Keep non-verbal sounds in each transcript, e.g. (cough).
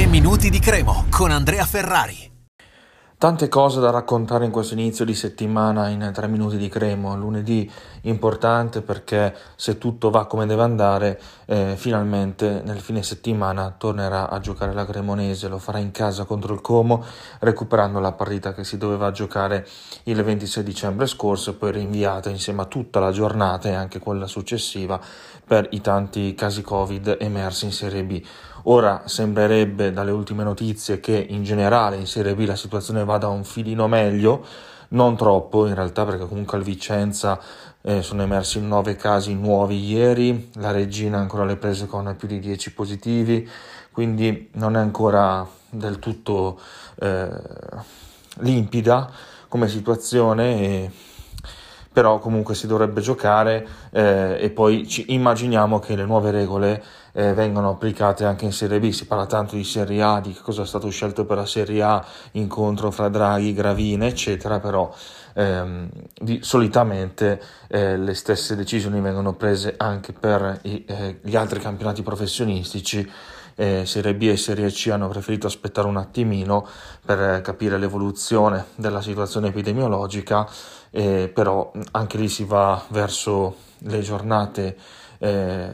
3 minuti di Cremo con Andrea Ferrari. Tante cose da raccontare in questo inizio di settimana in 3 minuti di Cremo. Lunedì importante perché se tutto va come deve andare, eh, finalmente nel fine settimana tornerà a giocare la Cremonese. Lo farà in casa contro il Como, recuperando la partita che si doveva giocare il 26 dicembre scorso, poi rinviata insieme a tutta la giornata e anche quella successiva per i tanti casi Covid emersi in Serie B. Ora sembrerebbe dalle ultime notizie che in generale in Serie B la situazione vada un filino meglio, non troppo in realtà perché comunque al Vicenza eh, sono emersi nove casi nuovi ieri, la Regina ancora le prese con più di 10 positivi, quindi non è ancora del tutto eh, limpida come situazione. E però comunque si dovrebbe giocare eh, e poi ci immaginiamo che le nuove regole eh, vengano applicate anche in Serie B. Si parla tanto di Serie A, di cosa è stato scelto per la Serie A, incontro fra Draghi, Gravine, eccetera, però ehm, di, solitamente eh, le stesse decisioni vengono prese anche per i, eh, gli altri campionati professionistici eh, Serie B e Serie C hanno preferito aspettare un attimino per capire l'evoluzione della situazione epidemiologica, eh, però anche lì si va verso le giornate eh,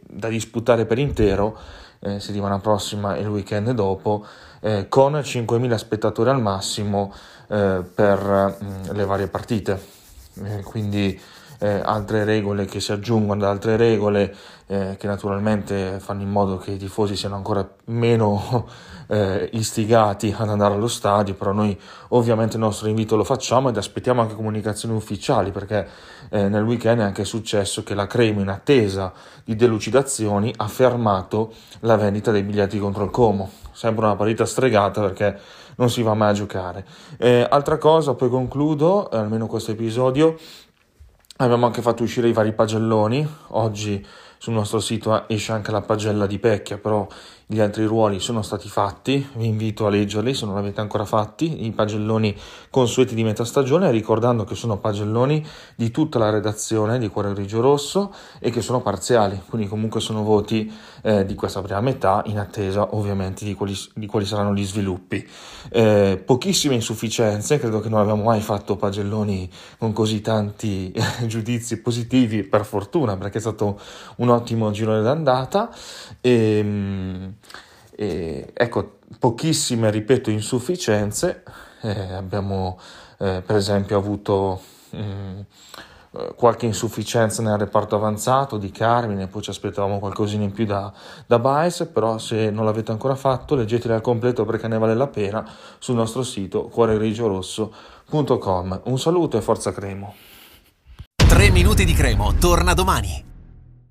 da disputare per intero, eh, settimana prossima e il weekend dopo, eh, con 5.000 spettatori al massimo eh, per mh, mm, le varie partite. Eh, quindi eh, altre regole che si aggiungono ad altre regole eh, che naturalmente fanno in modo che i tifosi siano ancora meno (laughs) eh, istigati ad andare allo stadio, però noi ovviamente il nostro invito lo facciamo ed aspettiamo anche comunicazioni ufficiali perché eh, nel weekend è anche successo che la Cremo in attesa di delucidazioni ha fermato la vendita dei biglietti contro il Como. Sempre una partita stregata perché non si va mai a giocare. Eh, altra cosa, poi concludo, almeno questo episodio, Abbiamo anche fatto uscire i vari pagelloni, oggi sul nostro sito esce anche la pagella di Pecchia, però gli altri ruoli sono stati fatti, vi invito a leggerli se non l'avete ancora fatti, i pagelloni consueti di metà stagione, ricordando che sono pagelloni di tutta la redazione di Cuore Grigio Rosso e che sono parziali, quindi comunque sono voti eh, di questa prima metà in attesa ovviamente di quali, di quali saranno gli sviluppi. Eh, pochissime insufficienze, credo che non abbiamo mai fatto pagelloni con così tanti (laughs) giudizi positivi, per fortuna, perché è stato un ottimo girone d'andata. E, ehm, e, ecco, pochissime, ripeto, insufficienze. Eh, abbiamo eh, per esempio avuto mh, mm, qualche insufficienza nel reparto avanzato di Carmine, poi ci aspettavamo qualcosina in più da, da Baez, però se non l'avete ancora fatto leggeteli al completo perché ne vale la pena sul nostro sito cuoregrigiorosso.com. Un saluto e forza Cremo. 3 minuti di Cremo torna domani.